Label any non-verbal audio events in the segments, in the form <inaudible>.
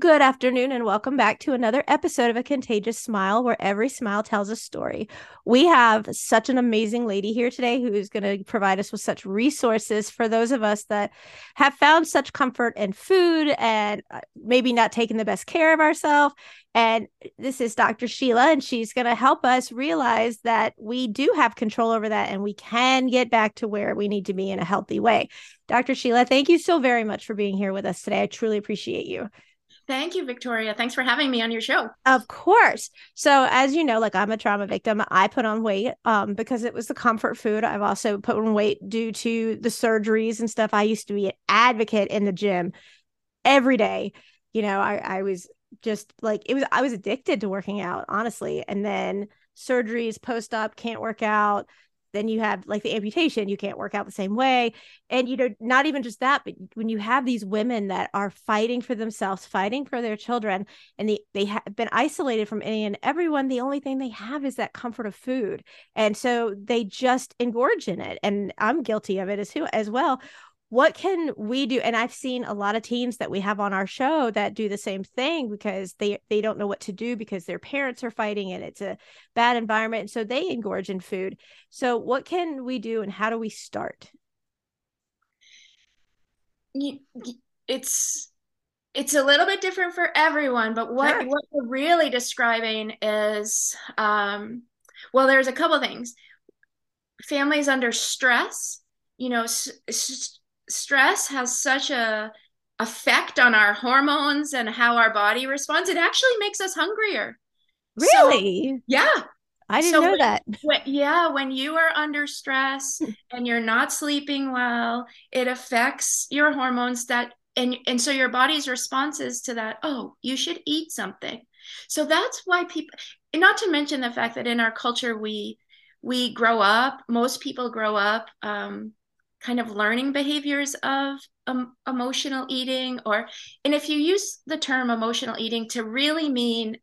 Good afternoon, and welcome back to another episode of A Contagious Smile, where every smile tells a story. We have such an amazing lady here today who is going to provide us with such resources for those of us that have found such comfort in food and uh, maybe not taking the best care of ourselves. And this is Dr. Sheila, and she's going to help us realize that we do have control over that and we can get back to where we need to be in a healthy way. Dr. Sheila, thank you so very much for being here with us today. I truly appreciate you. Thank you, Victoria. Thanks for having me on your show. Of course. So, as you know, like I'm a trauma victim. I put on weight um, because it was the comfort food. I've also put on weight due to the surgeries and stuff. I used to be an advocate in the gym every day. You know, I, I was just like it was. I was addicted to working out, honestly. And then surgeries, post op, can't work out then you have like the amputation you can't work out the same way. And you know not even just that but when you have these women that are fighting for themselves fighting for their children and they they have been isolated from any and everyone the only thing they have is that comfort of food. And so they just engorge in it. And i'm guilty of it as, who as well what can we do? And i've seen a lot of teens that we have on our show that do the same thing because they they don't know what to do because their parents are fighting and it's a bad environment. And so they engorge in food. So what can we do and how do we start? It's it's a little bit different for everyone but what sure. what we're really describing is um well there's a couple things. Families under stress you know s- stress has such a effect on our hormones and how our body responds it actually makes us hungrier. Really? so, yeah. I didn't so know when, that. when, yeah when you are under stress <laughs> and you're not sleeping well it affects your hormones that and and so your body's responses to that oh you should eat something. So that's why people not to mention the fact that in our culture we we grow up most people grow up um, kind of learning behaviors of um, emotional eating or and if you use the term emotional eating to really mean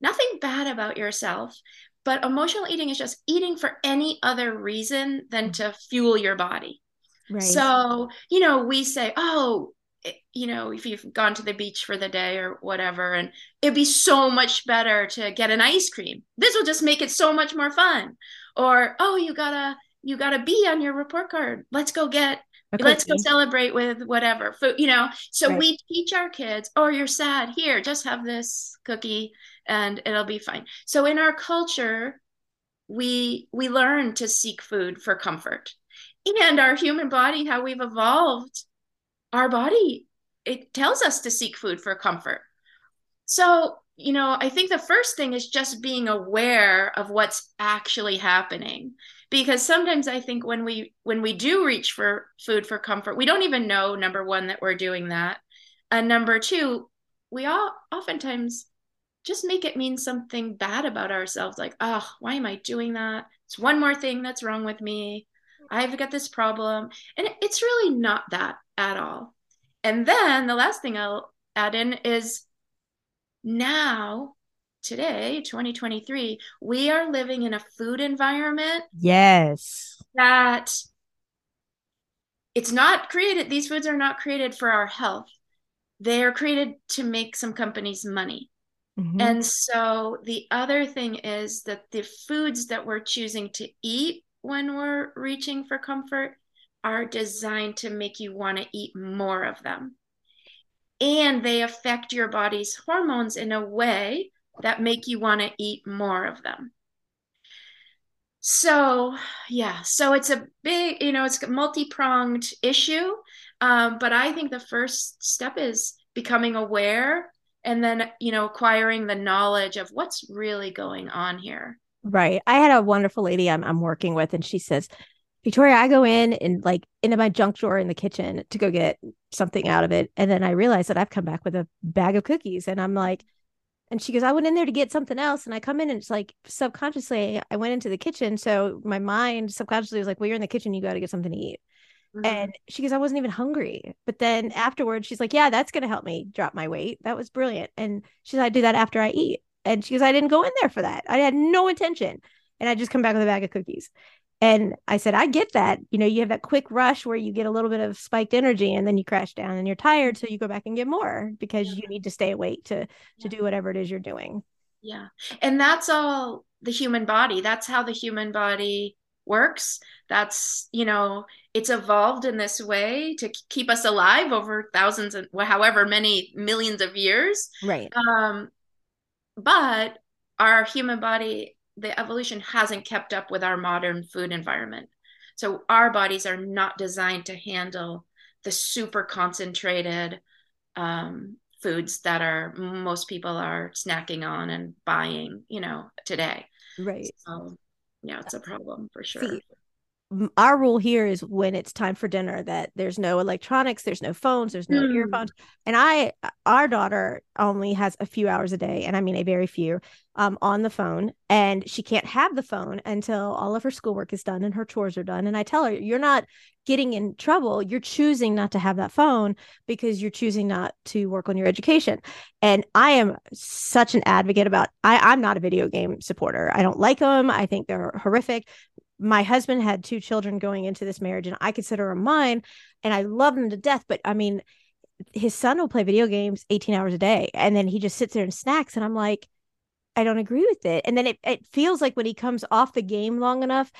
nothing bad about yourself but emotional eating is just eating for any other reason than to fuel your body. Right. so you know we say oh you know if you've gone to the beach for the day or whatever and it'd be so much better to get an ice cream. This will just make it so much more fun. Or oh you gotta you got a B on your report card. Let's go get let's go celebrate with whatever food you know? So right. we teach our kids oh you're sad. Here just have this cookie and it'll be fine. So in our culture we we learn to seek food for comfort. And our human body how we've evolved our body it tells us to seek food for comfort. So you know i think the first thing is just being aware of what's actually happening because sometimes i think when we when we do reach for food for comfort we don't even know number one that we're doing that. And number two we all oftentimes just make it mean something bad about ourselves like oh why am i doing that? It's one more thing that's wrong with me. I've got this problem. And it's really not that at all. And then the last thing i'll add in is now today 2023 we are living in a food environment yes. that it's not created these foods are not created for our health. They are created to make some companies money. Mm-hmm. and so the other thing is that the foods that we're choosing to eat when we're reaching for comfort are designed to make you want to eat more of them. And they affect your body's hormones in a way that make you want to eat more of them. So, yeah, so it's a big, you know, it's a multi pronged issue. Um, but I think the first step is becoming aware and then, you know, acquiring the knowledge of what's really going on here. Right. I had a wonderful lady I'm, I'm working with, and she says, Victoria, I go in and like into my junk drawer in the kitchen to go get something out of it. And then I realize that I've come back with a bag of cookies. And I'm like, and she goes, I went in there to get something else. And I come in and it's like subconsciously, I went into the kitchen. So my mind subconsciously was like, well, you're in the kitchen, you got to get something to eat. Mm-hmm. And she goes, I wasn't even hungry. But then afterwards, she's like, Yeah, that's going to help me drop my weight. That was brilliant. And she said, I do that after I eat. And she goes, I didn't go in there for that. I had no intention. And I just come back with a bag of cookies. And I said, I get that. You know, you have that quick rush where you get a little bit of spiked energy and then you crash down and you're tired. So you go back and get more because yeah. you need to stay awake to to do whatever it is you're doing. Yeah. And that's all the human body. That's how the human body works. That's, you know, it's evolved in this way to keep us alive over thousands and however many millions of years. Right. Um, but our human body, the evolution hasn't kept up with our modern food environment. So our bodies are not designed to handle the super concentrated um, foods that are most people are snacking on and buying, you know, today. Right. So yeah, it's a problem for sure. See, our rule here is when it's time for dinner that there's no electronics there's no phones there's no mm. earphones. And i our daughter only has a few hours a day and i mean a very few um, on the phone and she can't have the phone until all of her schoolwork is done and her chores are done. And i tell her you're not getting in trouble. You're choosing not to have that phone because you're choosing not to work on your education. And i am such an advocate about i i'm not a video game supporter. I don't like them i think they're horrific my husband had two children going into this marriage and I consider them mine and I love them to death. But I mean, his son will play video games 18 hours a day and then he just sits there and snacks. And I'm like, I don't agree with it. And then it, it feels like when he comes off the game long enough,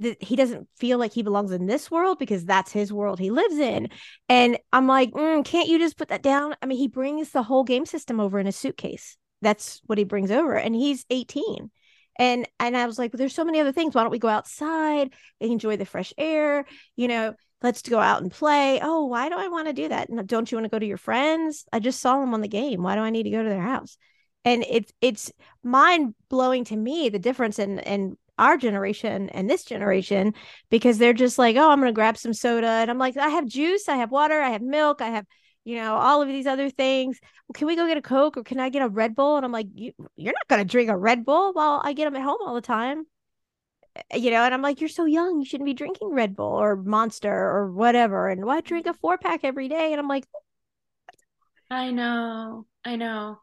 that he doesn't feel like he belongs in this world because that's his world he lives in. And I'm like, mm, can't you just put that down? I mean, he brings the whole game system over in a suitcase. That's what he brings over. And he's 18 and and i was like there's so many other things. Why don't we go outside and enjoy the fresh air? You know let's go out and play. Oh why do i want to do that? Don't you want to go to your friends? I just saw them on the game. Why do i need to go to their house? And it's it's mind blowing to me the difference in in our generation and this generation because they're just like oh i'm going to grab some soda. And i'm like i have juice i have water i have milk i have you know, all of these other things. Well, can we go get a Coke or can I get a Red Bull? And I'm like, you, you're not going to drink a Red Bull while I get them at home all the time. Eh, you know, and I'm like, you're so young. You shouldn't be drinking Red Bull or Monster or whatever. And why drink a four pack every day? And I'm like, I know. I know.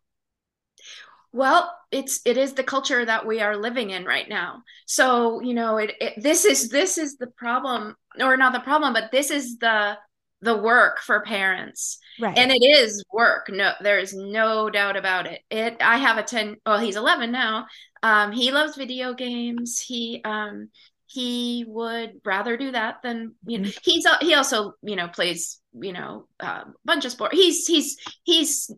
Well, it's it is the culture that we are living in right now. So, you know, it, it this is this is the problem or not the problem, but this is the the work for parents. Right. And it is work. No there is no doubt about it. It i have a 10 well he's 11 now. Um he loves video games. He um he would rather do that than you know mm-hmm. he's he also you know plays you know a uh, bunch of sport. He's he's he's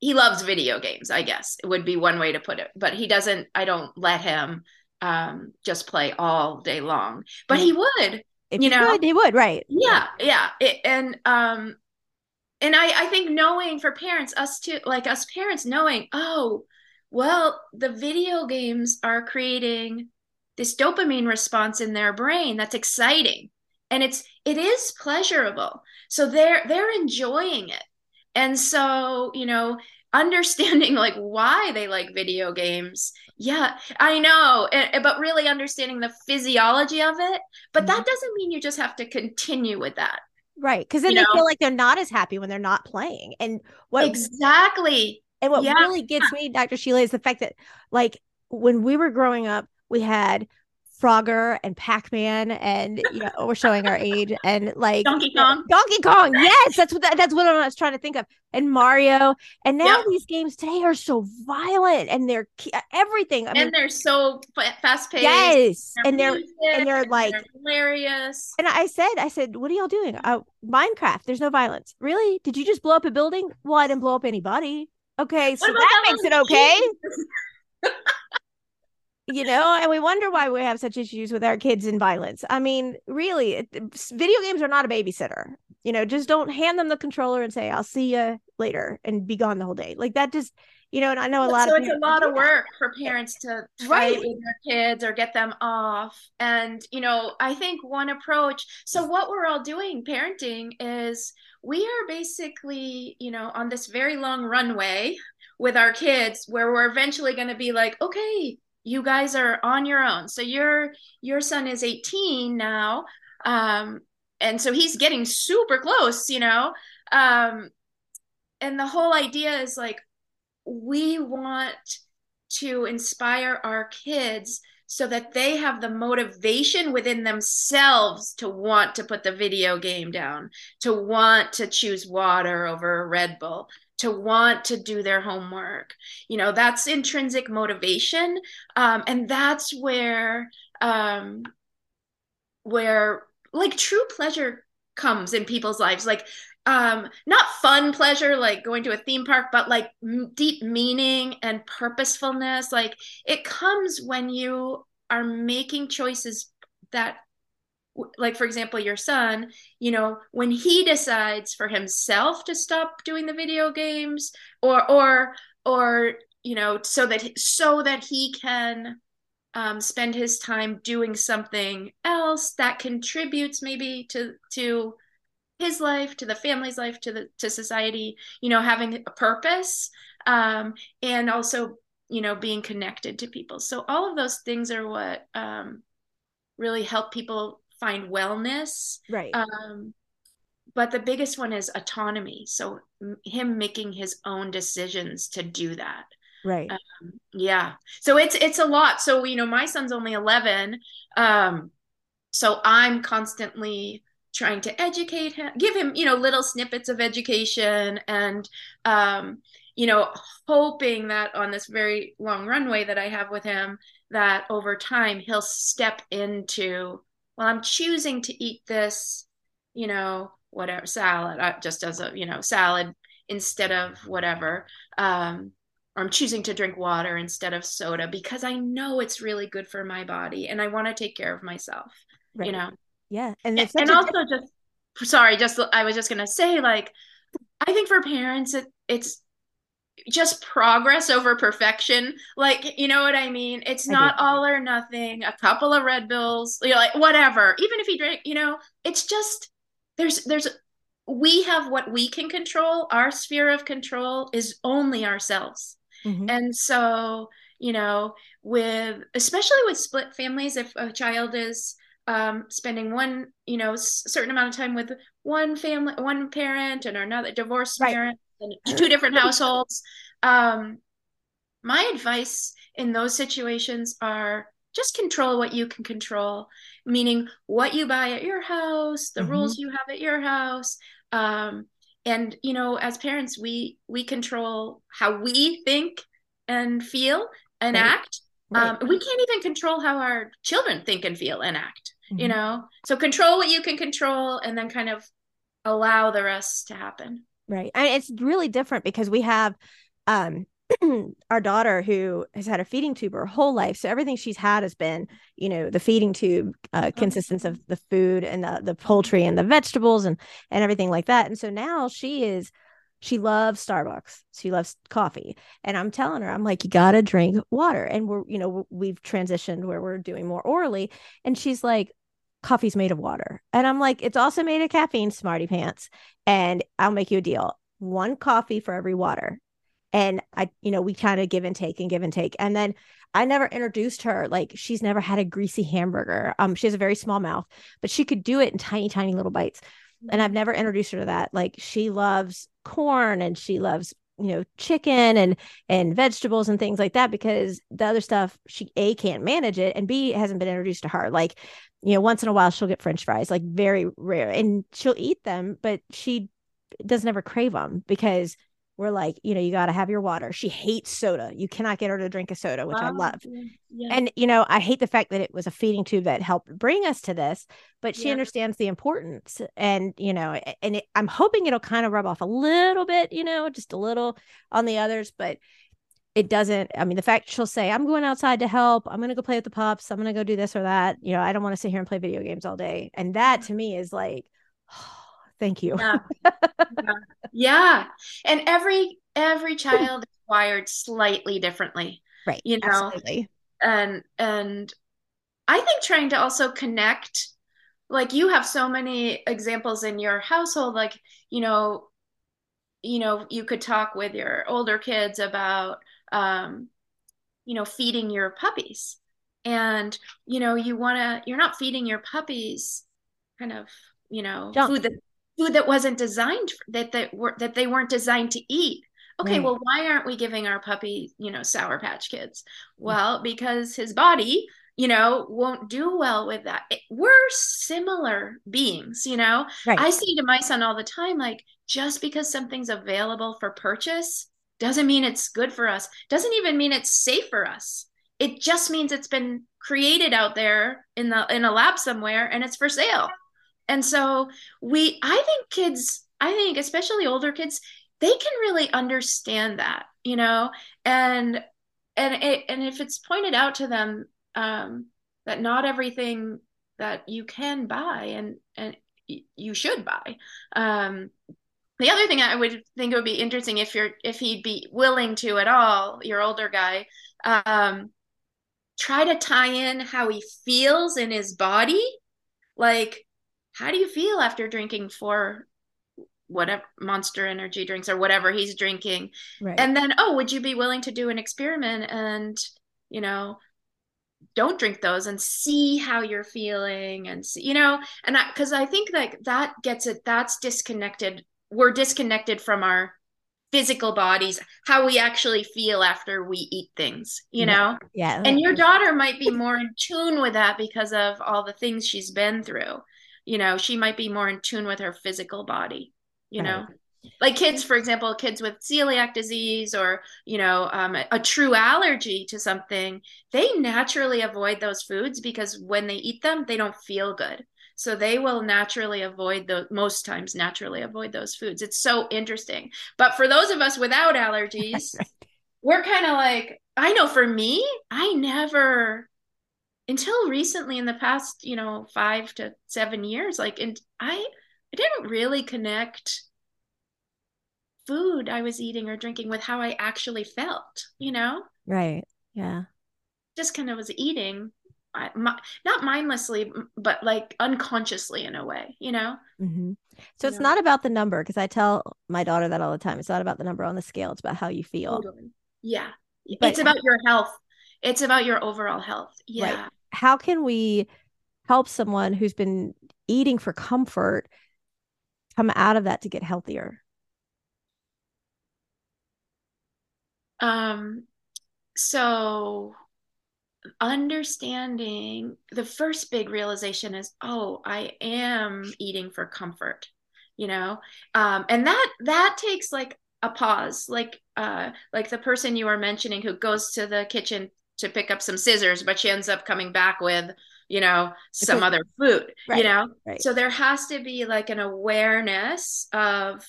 he loves video games i guess it would be one way to put it. But he doesn't i don't let him um just play all day long. But he would if you know, could, would, right? Yeah, yeah. It, and um, and I I think knowing for parents, us too, like us parents, knowing, oh, well, the video games are creating this dopamine response in their brain that's exciting, and it's it is pleasurable. So they're they're enjoying it, and so you know understanding <laughs> like why they like video games yeah i know but really understanding the physiology of it but mm-hmm. that doesn't mean you just have to continue with that right because then you they know? feel like they're not as happy when they're not playing and what exactly and what yeah. really gets me dr sheila is the fact that like when we were growing up we had Frogger and Pac-Man and you know we're showing our age and like Donkey Kong. Donkey Kong. Yes, that's what that, that's what I was trying to think of. And Mario. And now yep. these games today are so violent and they're everything. I and mean, they're so fast paced. Yes. They're and they're and they're like they're hilarious. And I said I said, "What are y'all doing? Uh, Minecraft. There's no violence. Really? Did you just blow up a building? Well, I didn't blow up anybody. Okay, so that, that makes it okay." <laughs> you know and we wonder why we have such issues with our kids and violence. I mean really it, video games are not a babysitter. You know just don't hand them the controller and say i'll see you later and be gone the whole day. Like that just you know and i know a lot so of it's a lot of work for parents to right. with their kids or get them off. And you know i think one approach so what we're all doing parenting is we are basically you know on this very long runway with our kids where we're eventually going to be like okay you guys are on your own. So your your son is 18 now um and so he's getting super close you know? Um and the whole idea is like we want to inspire our kids so that they have the motivation within themselves to want to put the video game down, to want to choose water over a Red Bull, to want to do their homework. You know, that's intrinsic motivation. Um, and that's where, um, where like true pleasure comes in people's lives. Like, um not fun pleasure like going to a theme park but like m- deep meaning and purposefulness like it comes when you are making choices that like for example your son you know when he decides for himself to stop doing the video games or or or you know so that so that he can um, spend his time doing something else that contributes maybe to to his life to the family's life to the to society you know having a purpose um, and also you know being connected to people. So all of those things are what um, really help people find wellness right. um, but the biggest one is autonomy. So him making his own decisions to do that. Right. Um, yeah. So it's it's a lot. So you know my son's only 11 um so i'm constantly trying to educate him, give him, you know, little snippets of education and, um, you know, hoping that on this very long runway that I have with him, that over time he'll step into, well, I'm choosing to eat this, you know, whatever salad, uh, just as a, you know, salad instead of whatever. Um, or I'm choosing to drink water instead of soda because I know it's really good for my body and I want to take care of myself, right. you know? Yeah. And it's and also just sorry, just I was just gonna say, like, I think for parents it it's just progress over perfection. Like, you know what I mean? It's not all or nothing, a couple of Red Bulls, you know, like whatever. Even if you drink, you know, it's just there's there's we have what we can control. Our sphere of control is only ourselves. Mm-hmm. And so, you know, with especially with split families, if a child is um, spending one, you know, certain amount of time with one family, one parent, and another divorced right. parent, two different households. Um, my advice in those situations are just control what you can control, meaning what you buy at your house, the mm-hmm. rules you have at your house. Um, and you know, as parents, we we control how we think and feel and right. act. Right. Um, we can't even control how our children think and feel and act mm-hmm. you know so control what you can control and then kind of allow the rest to happen right and it's really different because we have um <clears throat> our daughter who has had a feeding tube her whole life so everything she's had has been you know the feeding tube uh, oh. consistence of the food and the, the poultry and the vegetables and and everything like that and so now she is she loves Starbucks. She loves coffee. And I'm telling her, I'm like, you got to drink water. And we're, you know, we've transitioned where we're doing more orally. And she's like, coffee's made of water. And I'm like, it's also made of caffeine, smarty pants. And I'll make you a deal one coffee for every water. And I, you know, we kind of give and take and give and take. And then I never introduced her. Like she's never had a greasy hamburger. Um, she has a very small mouth, but she could do it in tiny, tiny little bites. And I've never introduced her to that. Like she loves corn and she loves you know chicken and and vegetables and things like that because the other stuff she a can't manage it and b hasn't been introduced to her. Like you know once in a while she'll get french fries like very rare and she'll eat them but she doesn't ever crave them because we're like, you know, you got to have your water. She hates soda. You cannot get her to drink a soda, which I ah, love. Yeah. And, you know, I hate the fact that it was a feeding tube that helped bring us to this, but she yeah. understands the importance. And, you know, and it, I'm hoping it'll kind of rub off a little bit, you know, just a little on the others, but it doesn't. I mean, the fact she'll say, I'm going outside to help. I'm going to go play with the pups. I'm going to go do this or that. You know, I don't want to sit here and play video games all day. And that to me is like, <sighs> oh, Thank you. Yeah. yeah. <laughs> yeah. And every every child is wired slightly differently. Right. You know. Absolutely. And and I think trying to also connect like you have so many examples in your household like, you know, you know, you could talk with your older kids about um you know, feeding your puppies. And you know, you want to you're not feeding your puppies kind of you know Junk. food that food that wasn't designed for, that that were that they weren't designed to eat okay right. well why aren't we giving our puppy you know sour patch kids mm. well because his body you know, won't do well with that. It, we're similar beings, you know. Right. I say to my son all the time, like, just because something's available for purchase doesn't mean it's good for us, doesn't even mean it's safe for us. It just means it's been created out there in the in a lab somewhere and it's for sale. And so we I think kids, I think especially older kids, they can really understand that, you know, and and it, and if it's pointed out to them um, that not everything that you can buy and and you should buy. Um, the other thing I would think it would be interesting if you're if he'd be willing to at all, your older guy, um, try to tie in how he feels in his body. Like, how do you feel after drinking four whatever monster energy drinks or whatever he's drinking? Right. And then, oh, would you be willing to do an experiment and, you know, don't drink those and see how you're feeling and see, you know and i because i think like that gets it that's disconnected we're disconnected from our physical bodies how we actually feel after we eat things you know yeah, yeah. and your daughter might be more in tune with that because of all the things she's been through you know she might be more in tune with her physical body you right. know? Like kids for example kids with celiac disease or you know um, a, a, true allergy to something they naturally avoid those foods because when they eat them they don't feel good. So they will naturally avoid the most times naturally avoid those foods. It's so interesting. But for those of us without allergies <laughs> we're kind of like i know for me i never until recently in the past you know five to seven years like and i i didn't really connect food I was eating or drinking with how I actually felt, you know? Right. Yeah. Just kind of was eating, my, not mindlessly, but like unconsciously in a way, you know? Mm-hmm. So you it's know? not about the number because I tell my daughter that all the time. It's not about the number on the scale, it's about how you feel. Totally. Yeah. But it's about your health, it's about your overall health. Yeah. Right. How can we help someone who's been eating for comfort come out of that to get healthier? Um, so understanding the first big realization is, oh, I am eating for comfort, you know? Um, and that that takes like a pause, like uh like the person you are mentioning who goes to the kitchen to pick up some scissors, but she ends up coming back with you know some other food right, you know right. so there has to be like an awareness of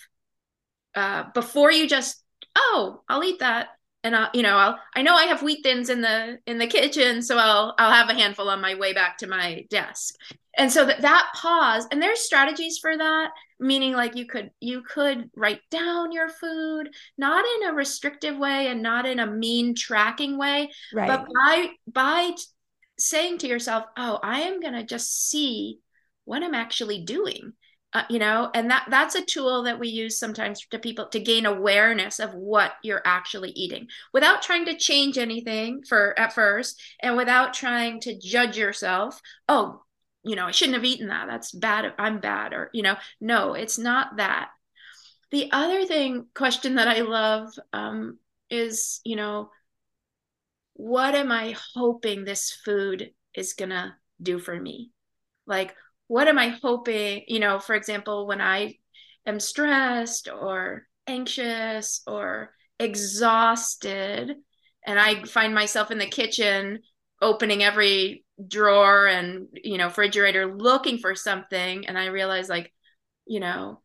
uh before you just oh i'll eat that and I'll, you know, I'll, I know I have wheat thins in the in the kitchen, so I'll I'll have a handful on my way back to my desk. And so that that pause, and there's strategies for that, meaning like you could you could write down your food, not in a restrictive way and not in a mean tracking way, right. but by by saying to yourself, "Oh, I am gonna just see what I'm actually doing." uh, you know and that that's a tool that we use sometimes to people to gain awareness of what you're actually eating without trying to change anything for at first and without trying to judge yourself oh you know i shouldn't have eaten that. That's bad. I'm bad or you know no it's not that. The other thing question that i love um, is you know what am i hoping this food is gonna do for me? Like what am I hoping, you know, for example, when I am stressed or anxious or exhausted and I find myself in the kitchen opening every drawer and, you know, refrigerator looking for something and I realize like, you know,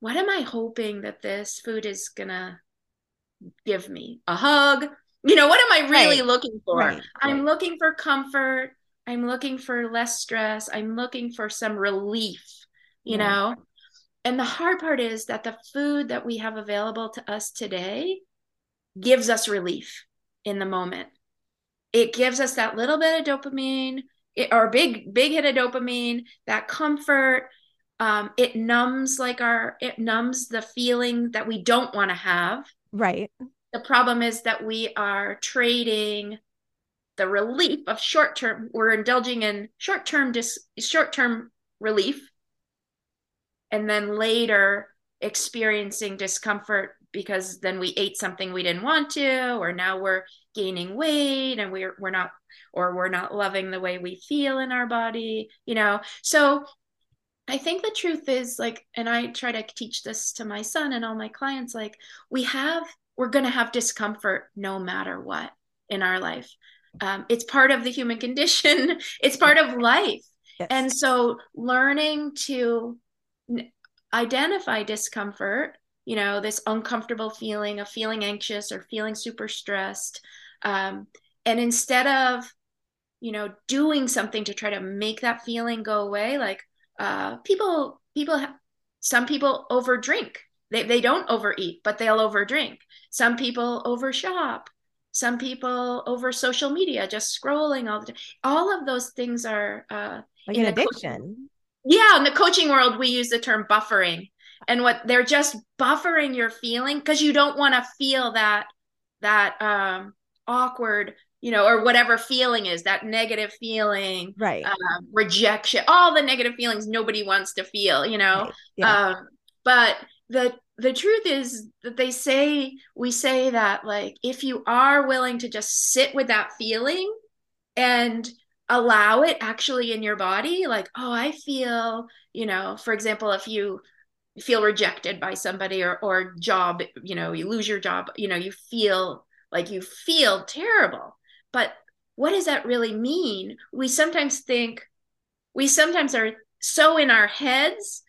what am I hoping that this food is going to give me? A hug? You know, what am I really right. looking for? Right. I'm looking for comfort. I'm looking for less stress. I'm looking for some relief, you yeah. know? And the hard part is that the food that we have available to us today gives us relief in the moment. It gives us that little bit of dopamine, it, or big, big hit of dopamine, that comfort. Um, it numbs like our, it numbs the feeling that we don't want to have. Right. The problem is that we are trading the relief of short term we're indulging in short term dis short term relief and then later experiencing discomfort because then we ate something we didn't want to or now we're gaining weight and we're we're not or we're not loving the way we feel in our body you know? So i think the truth is like and i try to teach this to my son and all my clients like we have we're going to have discomfort no matter what in our life. Um, it's part of the human <laughs> condition. It's part of life. Yes. and so learning to identify discomfort you know this uncomfortable feeling of feeling anxious or feeling super stressed um, and instead of you know doing something to try to make that feeling go away like uh, people people have, some people over drink they, they don't overeat but they'll over drink some people over shop some people over social media just scrolling all the time all of those things are uh like an addiction. Yeah in the coaching world we use the term buffering and what they're just buffering your feeling because you don't want to feel that that um awkward you know or whatever feeling is that negative feeling right um, rejection all the negative feelings nobody wants to feel you know right. yeah. um but the the truth is that they say we say that like if you are willing to just sit with that feeling and allow it actually in your body like oh i feel you know for example if you feel rejected by somebody or or job you know you lose your job you know you feel like you feel terrible. But what does that really mean? We sometimes think we sometimes are so in our heads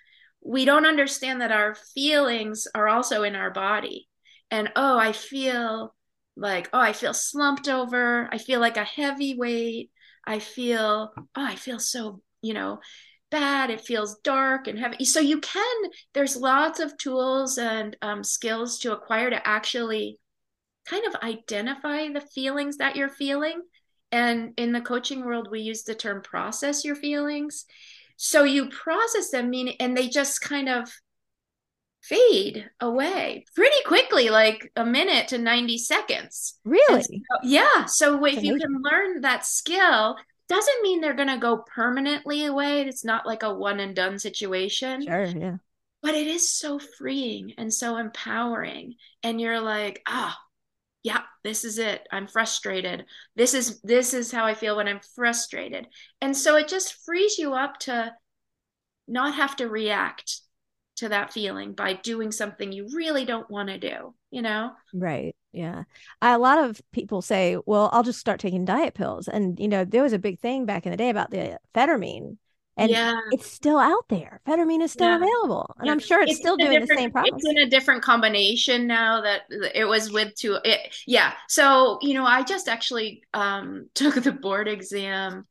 we don't understand that our feelings are also in our body. And oh i feel like oh i feel slumped over i feel like a heavy weight i feel oh i feel so you know bad it feels dark and heavy. So you can there's lots of tools and um, skills to acquire to actually kind of identify the feelings that you're feeling. And in the coaching world we use the term process your feelings. So you process them meaning and they just kind of fade away pretty quickly like a minute to 90 seconds. Really? so, yeah so if you can learn that skill doesn't mean they're going to go permanently away. It's not like a one and done situation. Sure, yeah. But it is so freeing and so empowering. And you're like, ah, oh, yeah, this is it. I'm frustrated. This is this is how I feel when I'm frustrated. And so it just frees you up to not have to react to that feeling by doing something you really don't want to do, you know? Right. Yeah. I, a lot of people say, well, I'll just start taking diet pills. And, you know, there was a big thing back in the day about the phentermine. And yeah. it's still out there. Phentermine is still yeah. available. And yeah. I'm sure it's, it's still doing the same problem. It's in a different combination now that it was with two. It, yeah. So, you know, I just actually um, <laughs> took the board exam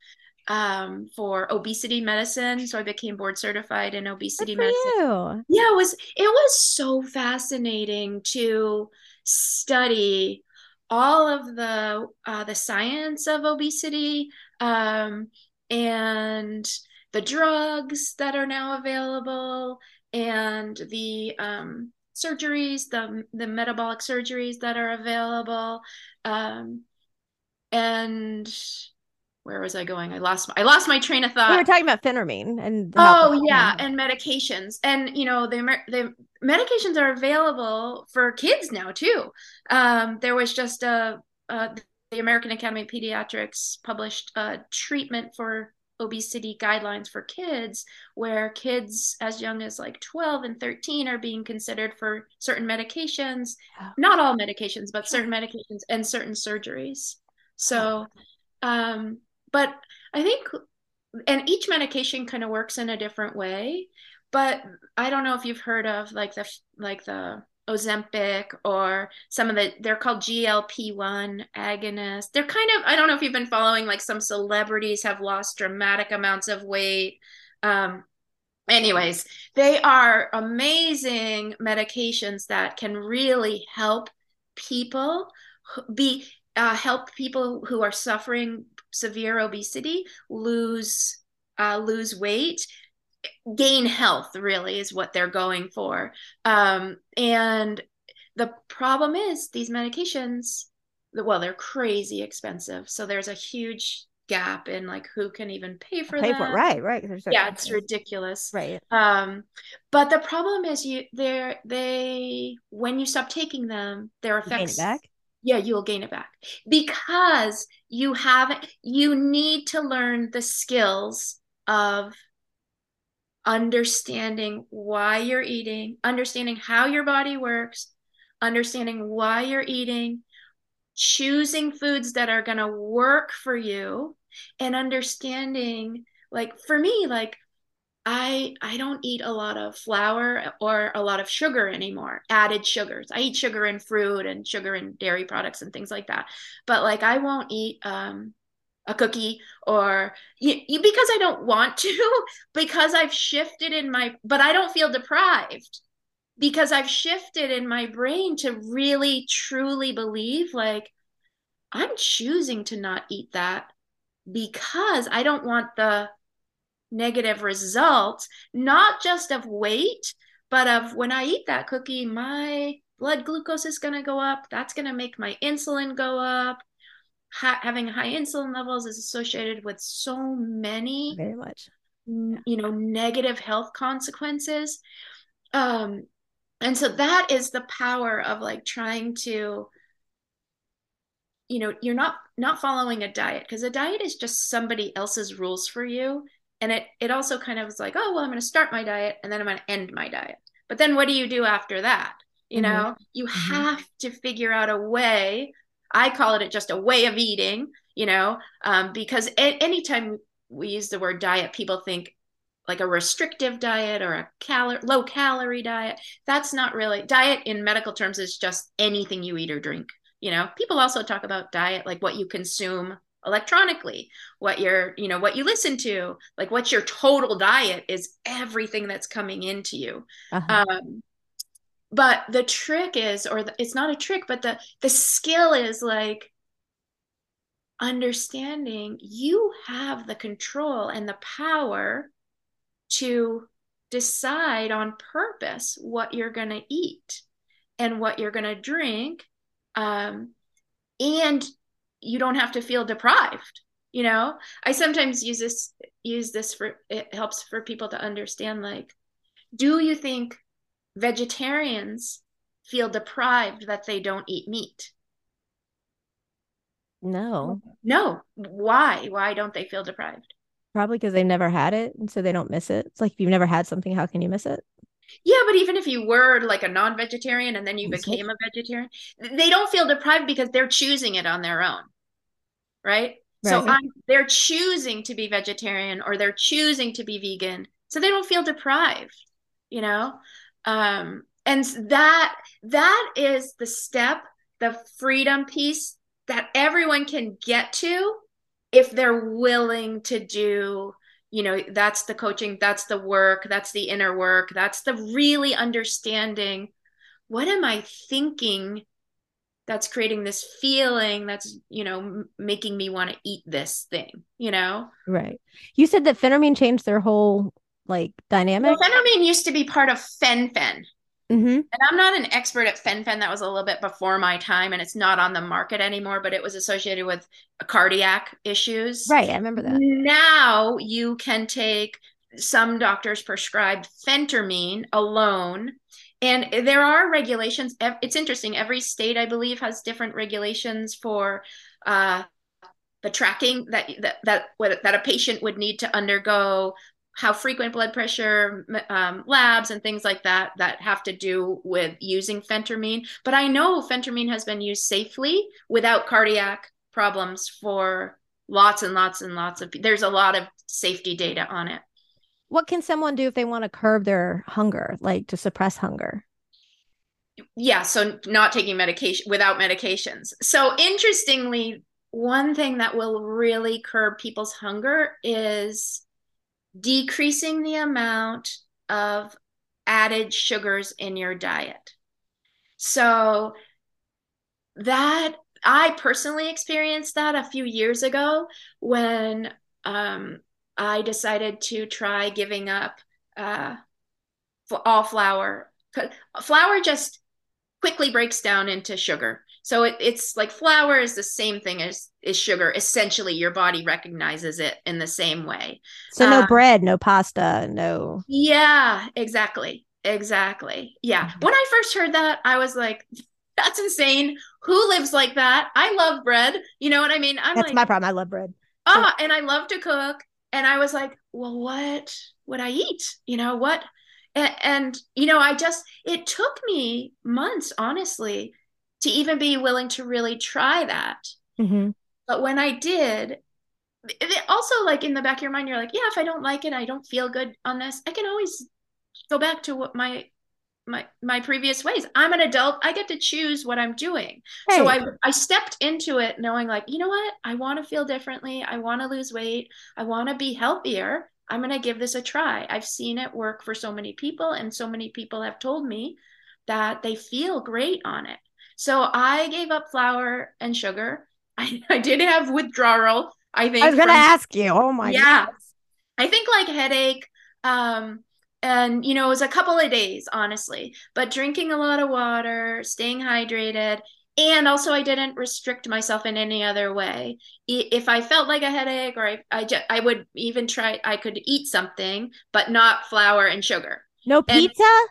um, for obesity medicine. So I became board certified in obesity medicine. You. Yeah, it was it was so fascinating to study all of the uh, the science of obesity um, and the drugs that are now available and the um, surgeries, the the metabolic surgeries that are available, um, and where was I going? I lost my, I lost my train of thought. We were talking about phentermine and oh yeah, and medications, and you know the the medications are available for kids now too. Um, there was just a, a the American Academy of Pediatrics published a treatment for obesity guidelines for kids where kids as young as like 12 and 13 are being considered for certain medications. Not all medications but certain medications and certain surgeries. So um but I think, and each medication kind of works in a different way. But I don't know if you've heard of like the like the Ozempic or some of the they're called GLP-1 agonists. They're kind of I don't know if you've been following like some celebrities have lost dramatic amounts of weight. Um anyways, they are amazing medications that can really help people be uh, help people who are suffering severe obesity lose uh, lose weight gain health really is what they're going for um, and the problem is these medications well they're crazy expensive so there's a huge gap in like who can even pay for Pay that. for it. Right, right. Yeah, it's ridiculous. Right. Um, but the problem is you they're they when you stop taking them, their effects back. Yeah, you'll gain it back because you have you need to learn the skills of understanding why you're eating, understanding how your body works, understanding why you're eating, choosing foods that are going to work for you and understanding like for me like I I don't eat a lot of flour or a lot of sugar anymore, added sugars. I eat sugar in fruit and sugar in dairy products and things like that. But like I won't eat um a cookie or you, you, because I don't want to <laughs> because I've shifted in my but I don't feel deprived because I've shifted in my brain to really truly believe like I'm choosing to not eat that because I don't want the negative results, not just of weight, but of when I eat that cookie, my blood glucose is going to go up. That's going to make my insulin go up. Ha- having high insulin levels is associated with so many very much. you know negative health consequences. Um and so that is the power of like trying to you know you're not not following a diet because a diet is just somebody else's rules for you. And it it also kind of is like oh well i'm going to start my diet and then i'm going to end my diet. But then what do you do after that? You mm-hmm. know you mm-hmm. have to figure out a way i call it just a way of eating you know um, because a- anytime we use the word diet people think like a restrictive diet or a cal- low calorie diet. That's not really diet in medical terms is just anything you eat or drink you know. People also talk about diet like what you consume electronically what you're you know what you listen to like what's your total diet is everything that's coming into you. Uh-huh. um, but the trick is or the, it's not a trick but the the skill is like understanding you have the control and the power to decide on purpose what you're going to eat and what you're going to drink um, and you don't have to feel deprived you know? I sometimes use this use this for it helps for people to understand like do you think vegetarians feel deprived that they don't eat meat no no why why don't they feel deprived probably because they've never had it and so they don't miss it it's like if you've never had something how can you miss it yeah, but even if you were like a non-vegetarian and then you became a vegetarian, they don't feel deprived because they're choosing it on their own. Right? right. So I'm, they're choosing to be vegetarian or they're choosing to be vegan. So they don't feel deprived, you know? Um, and that that is the step, the freedom piece that everyone can get to if they're willing to do you know that's the coaching that's the work that's the inner work that's the really understanding what am i thinking that's creating this feeling that's you know making me want to eat this thing you know? Right. You said that phentermine changed their whole like dynamic well, used to be part of fen-phen Mm-hmm. And I'm not an expert at fen-phen. That was a little bit before my time, and it's not on the market anymore. But it was associated with cardiac issues. Right, I remember that. Now you can take some doctors prescribed phentermine alone, and there are regulations. It's interesting. Every state, I believe, has different regulations for uh, the tracking that that that that a patient would need to undergo how frequent blood pressure um, labs and things like that that have to do with using phentermine. But I know phentermine has been used safely without cardiac problems for lots and lots and lots of. There's a lot of safety data on it. What can someone do if they want to curb their hunger, like to suppress hunger? Yeah, so not taking medication without medications. So interestingly, one thing that will really curb people's hunger is decreasing the amount of added sugars in your diet. So that I personally experienced that a few years ago when um, I decided to try giving up uh, all flour. Flour just quickly breaks down into sugar. So it, it's like flour is the same thing as is sugar. Essentially, your body recognizes it in the same way. So no um, bread, no pasta, no. Yeah, exactly. Exactly. Yeah. Mm-hmm. When I first heard that, I was like, that's insane. Who lives like that? I love bread. You know what I mean? I'm that's like, my problem. I love bread. Ah, and I love to cook. And I was like, well, what would I eat? You know, what? And, and, you know, I just, it took me months, honestly, to even be willing to really try that. Mm-hmm. But when I did, it also like in the back of your mind, you're like, yeah, if I don't like it, I don't feel good on this, I can always go back to what my my my previous ways. I'm an adult. I get to choose what I'm doing. Hey. So I I stepped into it knowing like, you know what? I want to feel differently. I want to lose weight. I want to be healthier. I'm going to give this a try. I've seen it work for so many people and so many people have told me that they feel great on it. So I gave up flour and sugar. I, <laughs> I did have withdrawal. I think I was going to ask you. Oh my god. Yeah. Goodness. I think like headache um and you know it was a couple of days honestly but drinking a lot of water staying hydrated and also i didn't restrict myself in any other way if i felt like a headache or i I, just, I would even try i could eat something but not flour and sugar no pizza and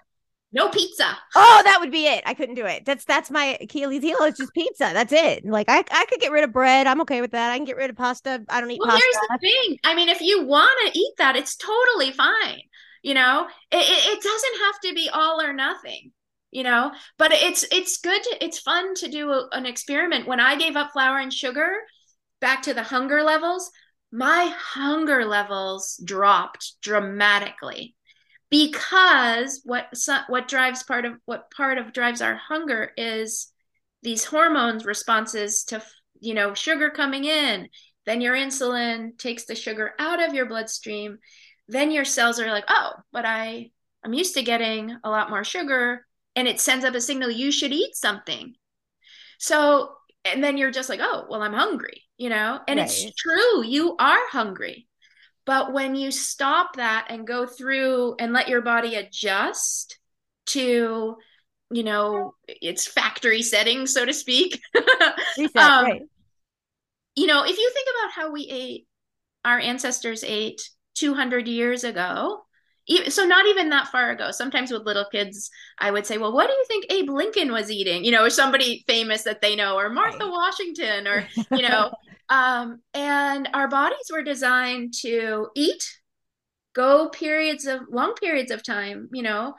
no pizza. Oh that would be it. I couldn't do it. That's that's my achilles heel it's just pizza. That's it. Like i, I could get rid of bread. I'm okay with that. I can get rid of pasta. I don't eat well, pasta. here's the thing. I mean if you want to eat that it's totally fine you know? It, it doesn't have to be all or nothing you know? But it's it's good to, it's fun to do a, an experiment. When i gave up flour and sugar back to the hunger levels my hunger levels dropped dramatically because what what drives part of what part of drives our hunger is these hormones responses to you know sugar coming in then your insulin takes the sugar out of your bloodstream then your cells are like, oh, but I I'm used to getting a lot more sugar and it sends up a signal you should eat something. So and then you're just like, oh, well, I'm hungry, you know? And right. it's true, you are hungry. But when you stop that and go through and let your body adjust to, you know, its factory settings, so to speak. <laughs> Reset, um, right. You know, if you think about how we ate, our ancestors ate 200 years ago so not even that far ago. Sometimes with little kids i would say well what do you think abe lincoln was eating? You know or somebody famous that they know or martha right. washington or <laughs> you know um, and our bodies were designed to eat go periods of long periods of time you know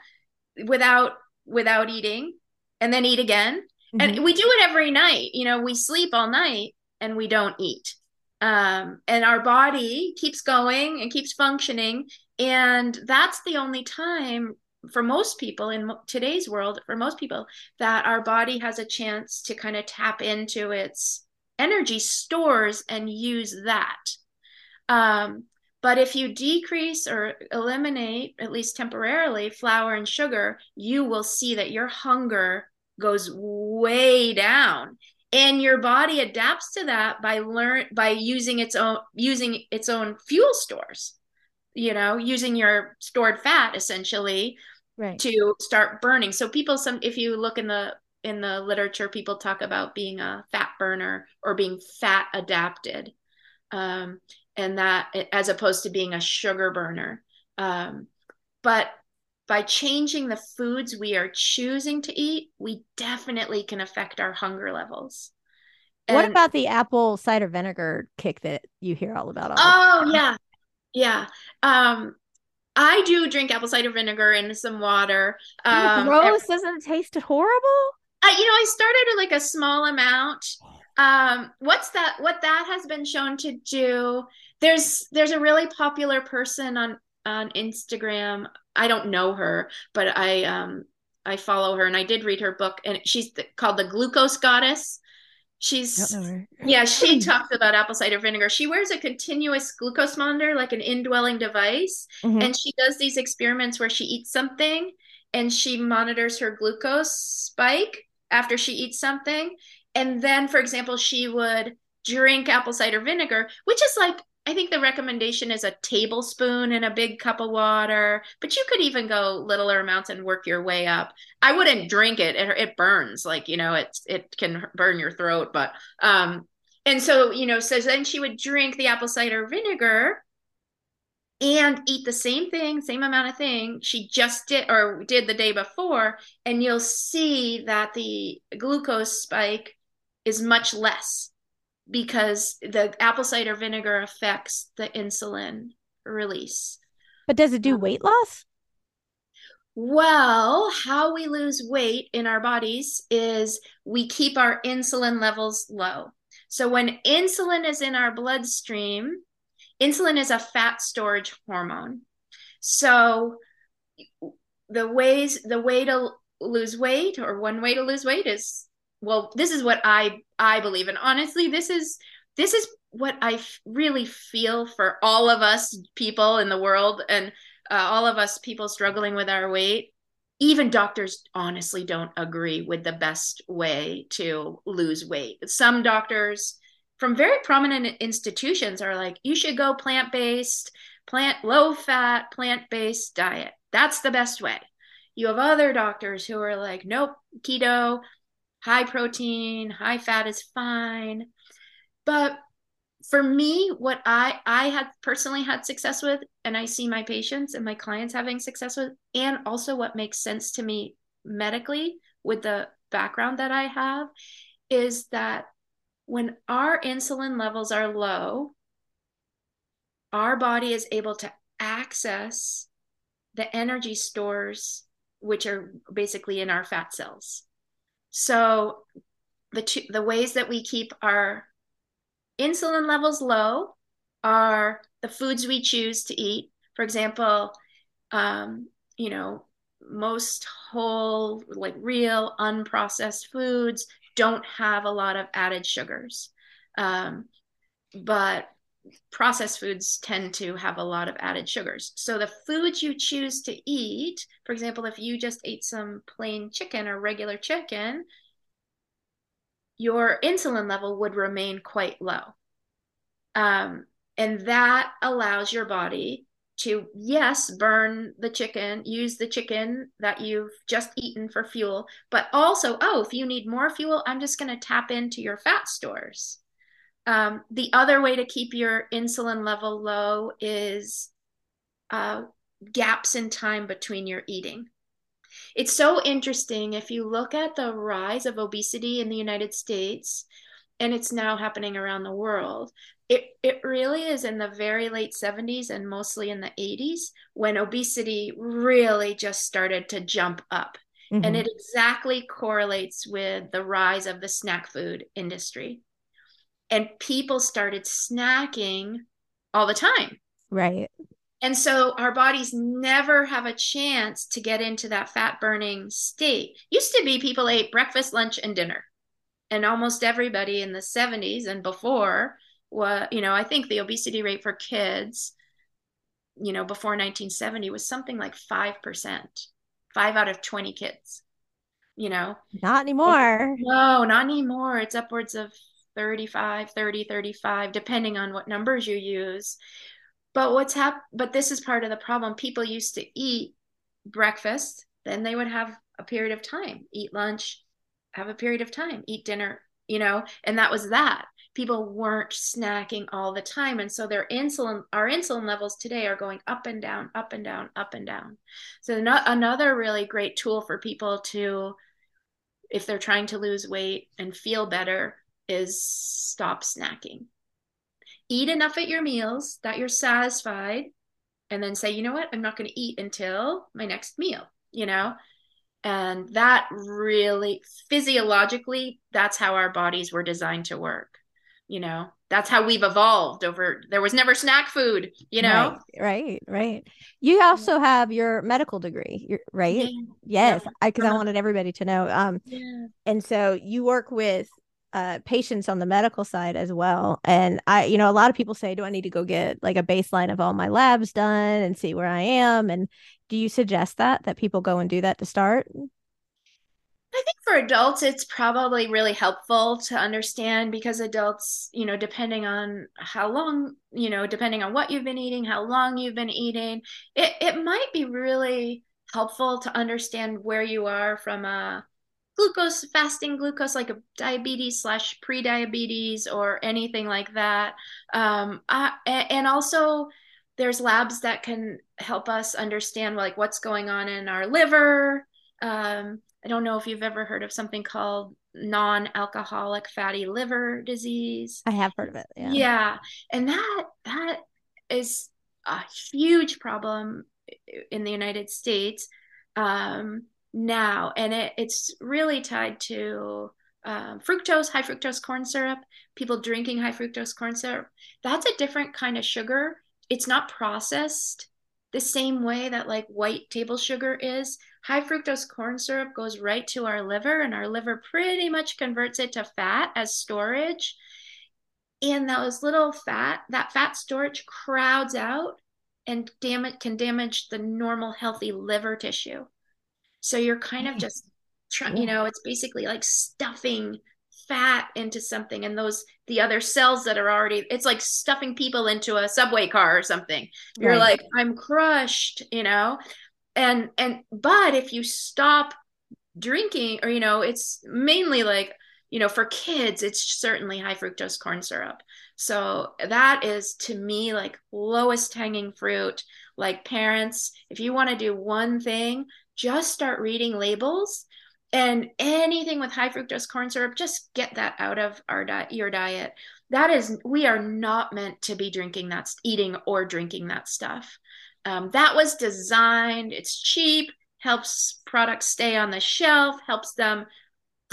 without without eating and then eat again. Mm-hmm. and we do it every night. You know we sleep all night and we don't eat. Um, and our body keeps going and keeps functioning and that's the only time for most people in today's world for most people that our body has a chance to kind of tap into its energy stores and use that. Um, but if you decrease or eliminate at least temporarily flour and sugar you will see that your hunger goes way down. And your body adapts to that by learn by using its own using its own fuel stores you know using your stored fat essentially right. to start burning so people some if you look in the in the literature people talk about being a fat burner or being fat adapted um, and that as opposed to being a sugar burner um, but by changing the foods we are choosing to eat, we definitely can affect our hunger levels. And, what about the apple cider vinegar kick that you hear all about? All oh yeah, yeah. Um, I do drink apple cider vinegar and some water. Um, gross! Doesn't it taste horrible? I, you know, I started at like a small amount. Um, what's that? What that has been shown to do? There's there's a really popular person on on Instagram. I don't know her, but I um I follow her and I did read her book and she's the, called the Glucose Goddess. She's yeah, she <clears throat> talks about apple cider vinegar. She wears a continuous glucose monitor, like an indwelling device, mm-hmm. and she does these experiments where she eats something and she monitors her glucose spike after she eats something. And then, for example, she would drink apple cider vinegar, which is like I think the recommendation is a tablespoon in a big cup of water, but you could even go littler amounts and work your way up. I wouldn't drink it; it, it burns, like you know, it it can burn your throat. But um, and so you know, so then she would drink the apple cider vinegar and eat the same thing, same amount of thing she just did or did the day before, and you'll see that the glucose spike is much less because the apple cider vinegar affects the insulin release. But does it do um, weight loss? Well, how we lose weight in our bodies is we keep our insulin levels low. So when insulin is in our bloodstream, insulin is a fat storage hormone. So the ways the way to lose weight or one way to lose weight is well this is what i i believe and honestly this is this is what i f- really feel for all of us people in the world and uh, all of us people struggling with our weight. Even doctors honestly don't agree with the best way to lose weight. Some doctors from very prominent institutions are like you should go plant-based plant low fat plant-based diet. That's the best way. You have other doctors who are like nope keto high protein, high fat is fine. But for me, what I I had personally had success with, and I see my patients and my clients having success with, and also what makes sense to me medically with the background that I have, is that when our insulin levels are low, our body is able to access the energy stores, which are basically in our fat cells. So the two, the ways that we keep our insulin levels low are the foods we choose to eat. For example, um, you know, most whole, like real, unprocessed foods don't have a lot of added sugars. Um, but processed foods tend to have a lot of added sugars. So the foods you choose to eat, for example, if you just ate some plain chicken or regular chicken, your insulin level would remain quite low. Um, and that allows your body to, yes, burn the chicken, use the chicken that you've just eaten for fuel, but also, oh, if you need more fuel, I'm just going to tap into your fat stores um, the other way to keep your insulin level low is uh, gaps in time between your eating. It's so interesting if you look at the rise of obesity in the United States, and it's now happening around the world. It, it really is in the very late 70s and mostly in the 80s when obesity really just started to jump up. Mm-hmm. And it exactly correlates with the rise of the snack food industry and people started snacking all the time. Right. And so our bodies never have a chance to get into that fat burning state. Used to be people ate breakfast, lunch, and dinner. And almost everybody in the 70s and before was, you know, I think the obesity rate for kids, you know, before 1970 was something like 5%, five out of 20 kids, you know. Not anymore. No, not anymore. It's upwards of 35 30 35 depending on what numbers you use. But what's hap- but this is part of the problem. People used to eat breakfast then they would have a period of time eat lunch have a period of time eat dinner you know and that was that. People weren't snacking all the time and so their insulin our insulin levels today are going up and down up and down up and down. So not, another really great tool for people to if they're trying to lose weight and feel better is stop snacking. Eat enough at your meals that you're satisfied, and then say, you know what, I'm not going to eat until my next meal, you know? And that really physiologically, that's how our bodies were designed to work. You know, that's how we've evolved over there was never snack food, you know? Right, right. right. You also have your medical degree, right? Yeah. Yes, because yeah. I, I wanted everybody to know. Um, yeah. and so you work with uh, patients on the medical side as well. And I, you know, a lot of people say, do I need to go get like a baseline of all my labs done and see where I am? And do you suggest that, that people go and do that to start? I think for adults it's probably really helpful to understand because adults you know depending on how long you know depending on what you've been eating how long you've been eating it, it might be really helpful to understand where you are from a glucose fasting glucose like a diabetes slash pre-diabetes or anything like that um, I, and also there's labs that can help us understand like what's going on in our liver um, I don't know if you've ever heard of something called non-alcoholic fatty liver disease. I have heard of it. Yeah. Yeah. And that that is a huge problem in the United States um, now. And it, it's really tied to um, fructose, high fructose corn syrup, people drinking high fructose corn syrup. That's a different kind of sugar. It's not processed the same way that like white table sugar is. High fructose corn syrup goes right to our liver, and our liver pretty much converts it to fat as storage. And those little fat, that fat storage crowds out and damage can damage the normal healthy liver tissue. So you're kind of mm-hmm. just trying, you know, it's basically like stuffing fat into something and those the other cells that are already it's like stuffing people into a subway car or something. You're right. like i'm crushed you know? And and but if you stop drinking or you know it's mainly like you know for kids it's certainly high fructose corn syrup. So that is to me like lowest hanging fruit. Like parents if you want to do one thing just start reading labels and anything with high fructose corn syrup just get that out of our diet your diet. That is we are not meant to be drinking that eating or drinking that stuff. Um, that was designed it's cheap helps products stay on the shelf helps them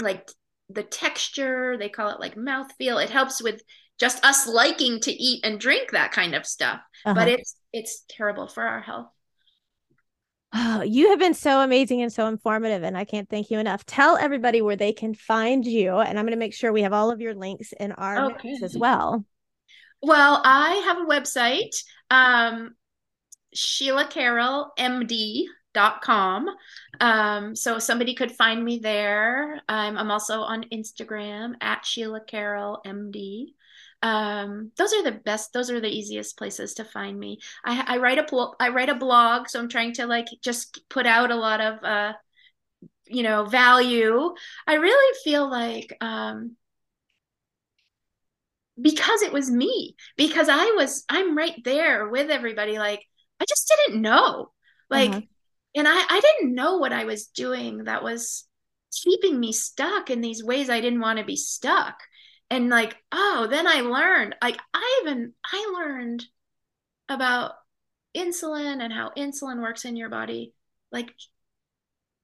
like the texture they call it like mouth feel it helps with just us liking to eat and drink that kind of stuff. Uh-huh. but it's it's terrible for our health Oh, you have been so amazing and so informative, and I can't thank you enough. Tell everybody where they can find you, and I'm going to make sure we have all of your links in our okay. as well. Well, I have a website, um, Sheila Carroll MD dot com um so somebody could find me there um, i'm also on instagram at sheila carroll md um, those are the best those are the easiest places to find me. I, I write a pl- I write a blog so i'm trying to like just put out a lot of uh you know value. I really feel like um because it was me because i was i'm right there with everybody like i just didn't know. Like uh-huh. and i i didn't know what i was doing that was keeping me stuck in these ways i didn't want to be stuck and like oh then i learned like i even i learned about insulin and how insulin works in your body like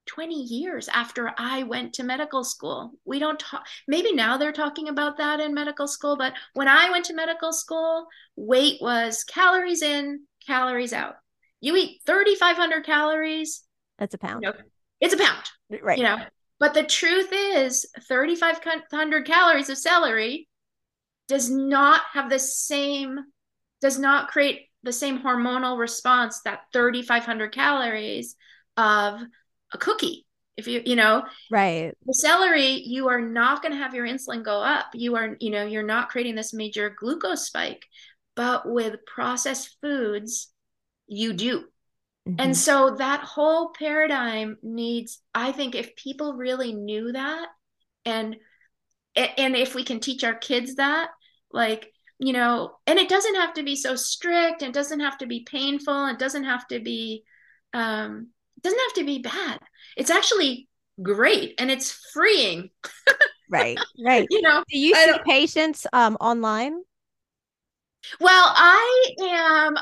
20 years after i went to medical school. We don't talk maybe now they're talking about that in medical school but when i went to medical school weight was calories in calories out. You eat 3500 calories. That's a pound. You know, it's a pound right. you know but the truth is, 3,500 calories of celery does not have the same, does not create the same hormonal response that 3,500 calories of a cookie. If you, you know, right. The celery, you are not going to have your insulin go up. You are, you know, you're not creating this major glucose spike. But with processed foods, you do. Mm-hmm. And so that whole paradigm needs, I think, if people really knew that, and and if we can teach our kids that, like, you know, and it doesn't have to be so strict, it doesn't have to be painful, it doesn't have to be, um, it doesn't have to be bad. It's actually great and it's freeing. <laughs> right, right. You know, do you see patients um online? Well, I am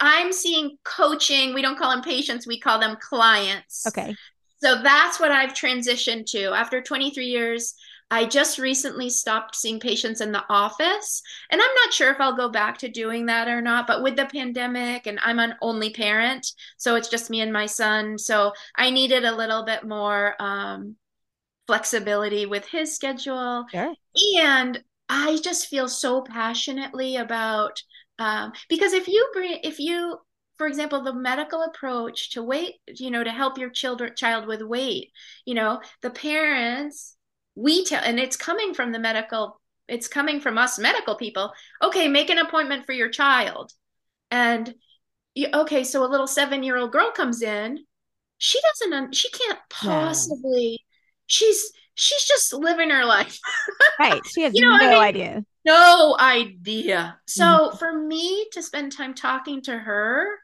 I'm seeing coaching. We don't call them patients, we call them clients. Okay. So that's what I've transitioned to. After 23 years, I just recently stopped seeing patients in the office. And I'm not sure if I'll go back to doing that or not. But with the pandemic, and I'm an only parent, so it's just me and my son. So I needed a little bit more um, flexibility with his schedule. Sure. And I just feel so passionately about um, because if you bring if you for example the medical approach to weight you know to help your children child with weight you know the parents we tell and it's coming from the medical it's coming from us medical people okay make an appointment for your child and you, okay so a little seven year old girl comes in she doesn't she can't possibly yeah. she's she's just living her life. <laughs> Right. She has you know, no I mean? idea. No idea. So mm-hmm. for me to spend time talking to her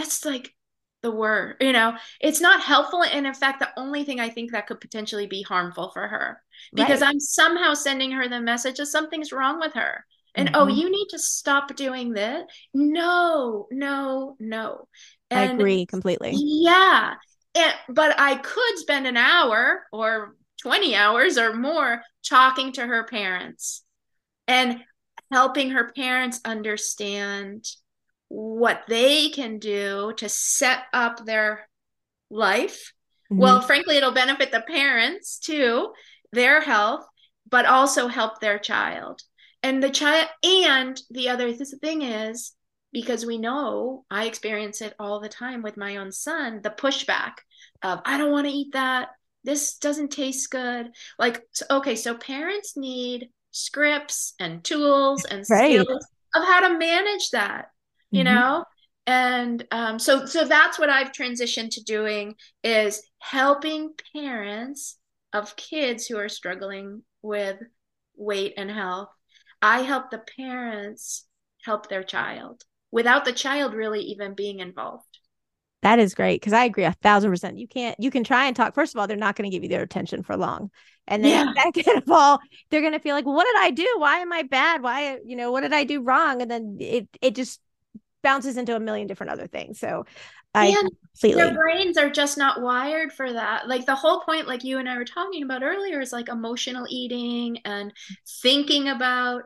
that's like the word you know it's not helpful and in fact the only thing i think that could potentially be harmful for her. Because right. i'm somehow sending her the message that something's wrong with her. And oh, mm-hmm. oh you need to stop doing this no no no. And i agree completely. yeah. And, but i could spend an hour or 20 hours or more talking to her parents and helping her parents understand what they can do to set up their life. Mm-hmm. Well, frankly, it'll benefit the parents too, their health, but also help their child. And the child, and the other thing is, because we know I experience it all the time with my own son, the pushback of, I don't want to eat that. This doesn't taste good. Like, okay, so parents need scripts and tools and right. skills of how to manage that you mm-hmm. know and um, so so that's what i've transitioned to doing is helping parents of kids who are struggling with weight and health i help the parents help their child without the child really even being involved that is great because I agree a thousand percent. You can't, you can try and talk. First of all, they're not going to give you their attention for long. And then yeah. <laughs> second of all, they're going to feel like, well, what did I do? Why am I bad? Why, you know, what did I do wrong? And then it, it just bounces into a million different other things. So I and completely their brains are just not wired for that. Like the whole point, like you and I were talking about earlier, is like emotional eating and thinking about,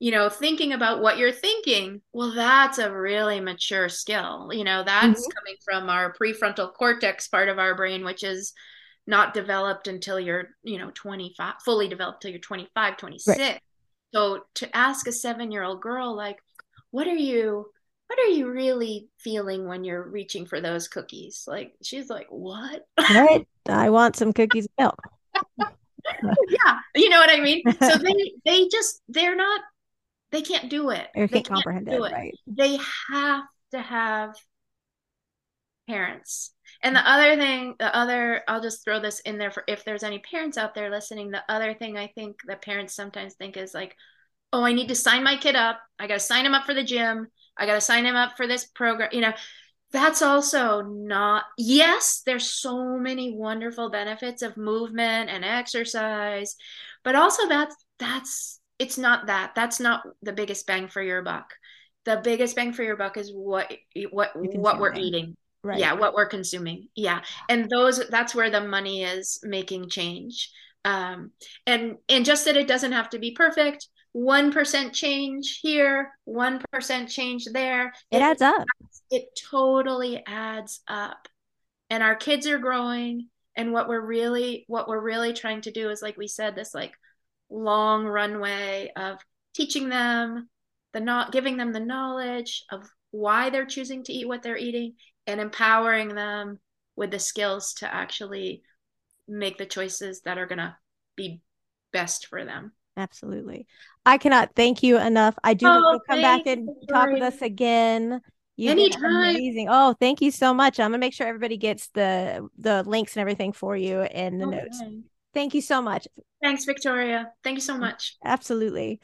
you know, thinking about what you're thinking. Well, that's a really mature skill. You know, that's mm-hmm. coming from our prefrontal cortex part of our brain, which is not developed until you're, you know, 25, fully developed till you're 25, 26. Right. So to ask a seven year old girl, like, what are you, what are you really feeling when you're reaching for those cookies? Like she's like, what? Right. <laughs> I want some cookies milk. <laughs> yeah, you know what I mean. <laughs> So they they just they're not they can't do it. They, can't comprehend it, it. Right. They have to have parents. And the other thing, the other, I'll just throw this in there for if there's any parents out there listening. The other thing I think that parents sometimes think is like, oh, I need to sign my kid up. I got to sign him up for the gym. I got to sign him up for this program. You know, that's also not, yes, there's so many wonderful benefits of movement and exercise, but also that's, that's, it's not that. That's not the biggest bang for your buck. The biggest bang for your buck is what, what, what we're eating. Right. Yeah, what we're consuming. Yeah. And those, that's where the money is making change. Um, and, and just that it doesn't have to be perfect 1% change here, 1% change there. It, it adds up. It totally adds up. And our kids are growing and what we're really what we're really trying to do is like we said this like long runway of teaching them the not giving them the knowledge of why they're choosing to eat what they're eating and empowering them with the skills to actually make the choices that are going to be best for them. Absolutely. I cannot thank you enough. I do oh, come back and talk with us again. you Anytime. Amazing. Oh, thank you so much. I'm gonna make sure everybody gets the the links and everything for you in the okay. notes. Thank you so much. Thanks, Victoria. Thank you so much. Absolutely.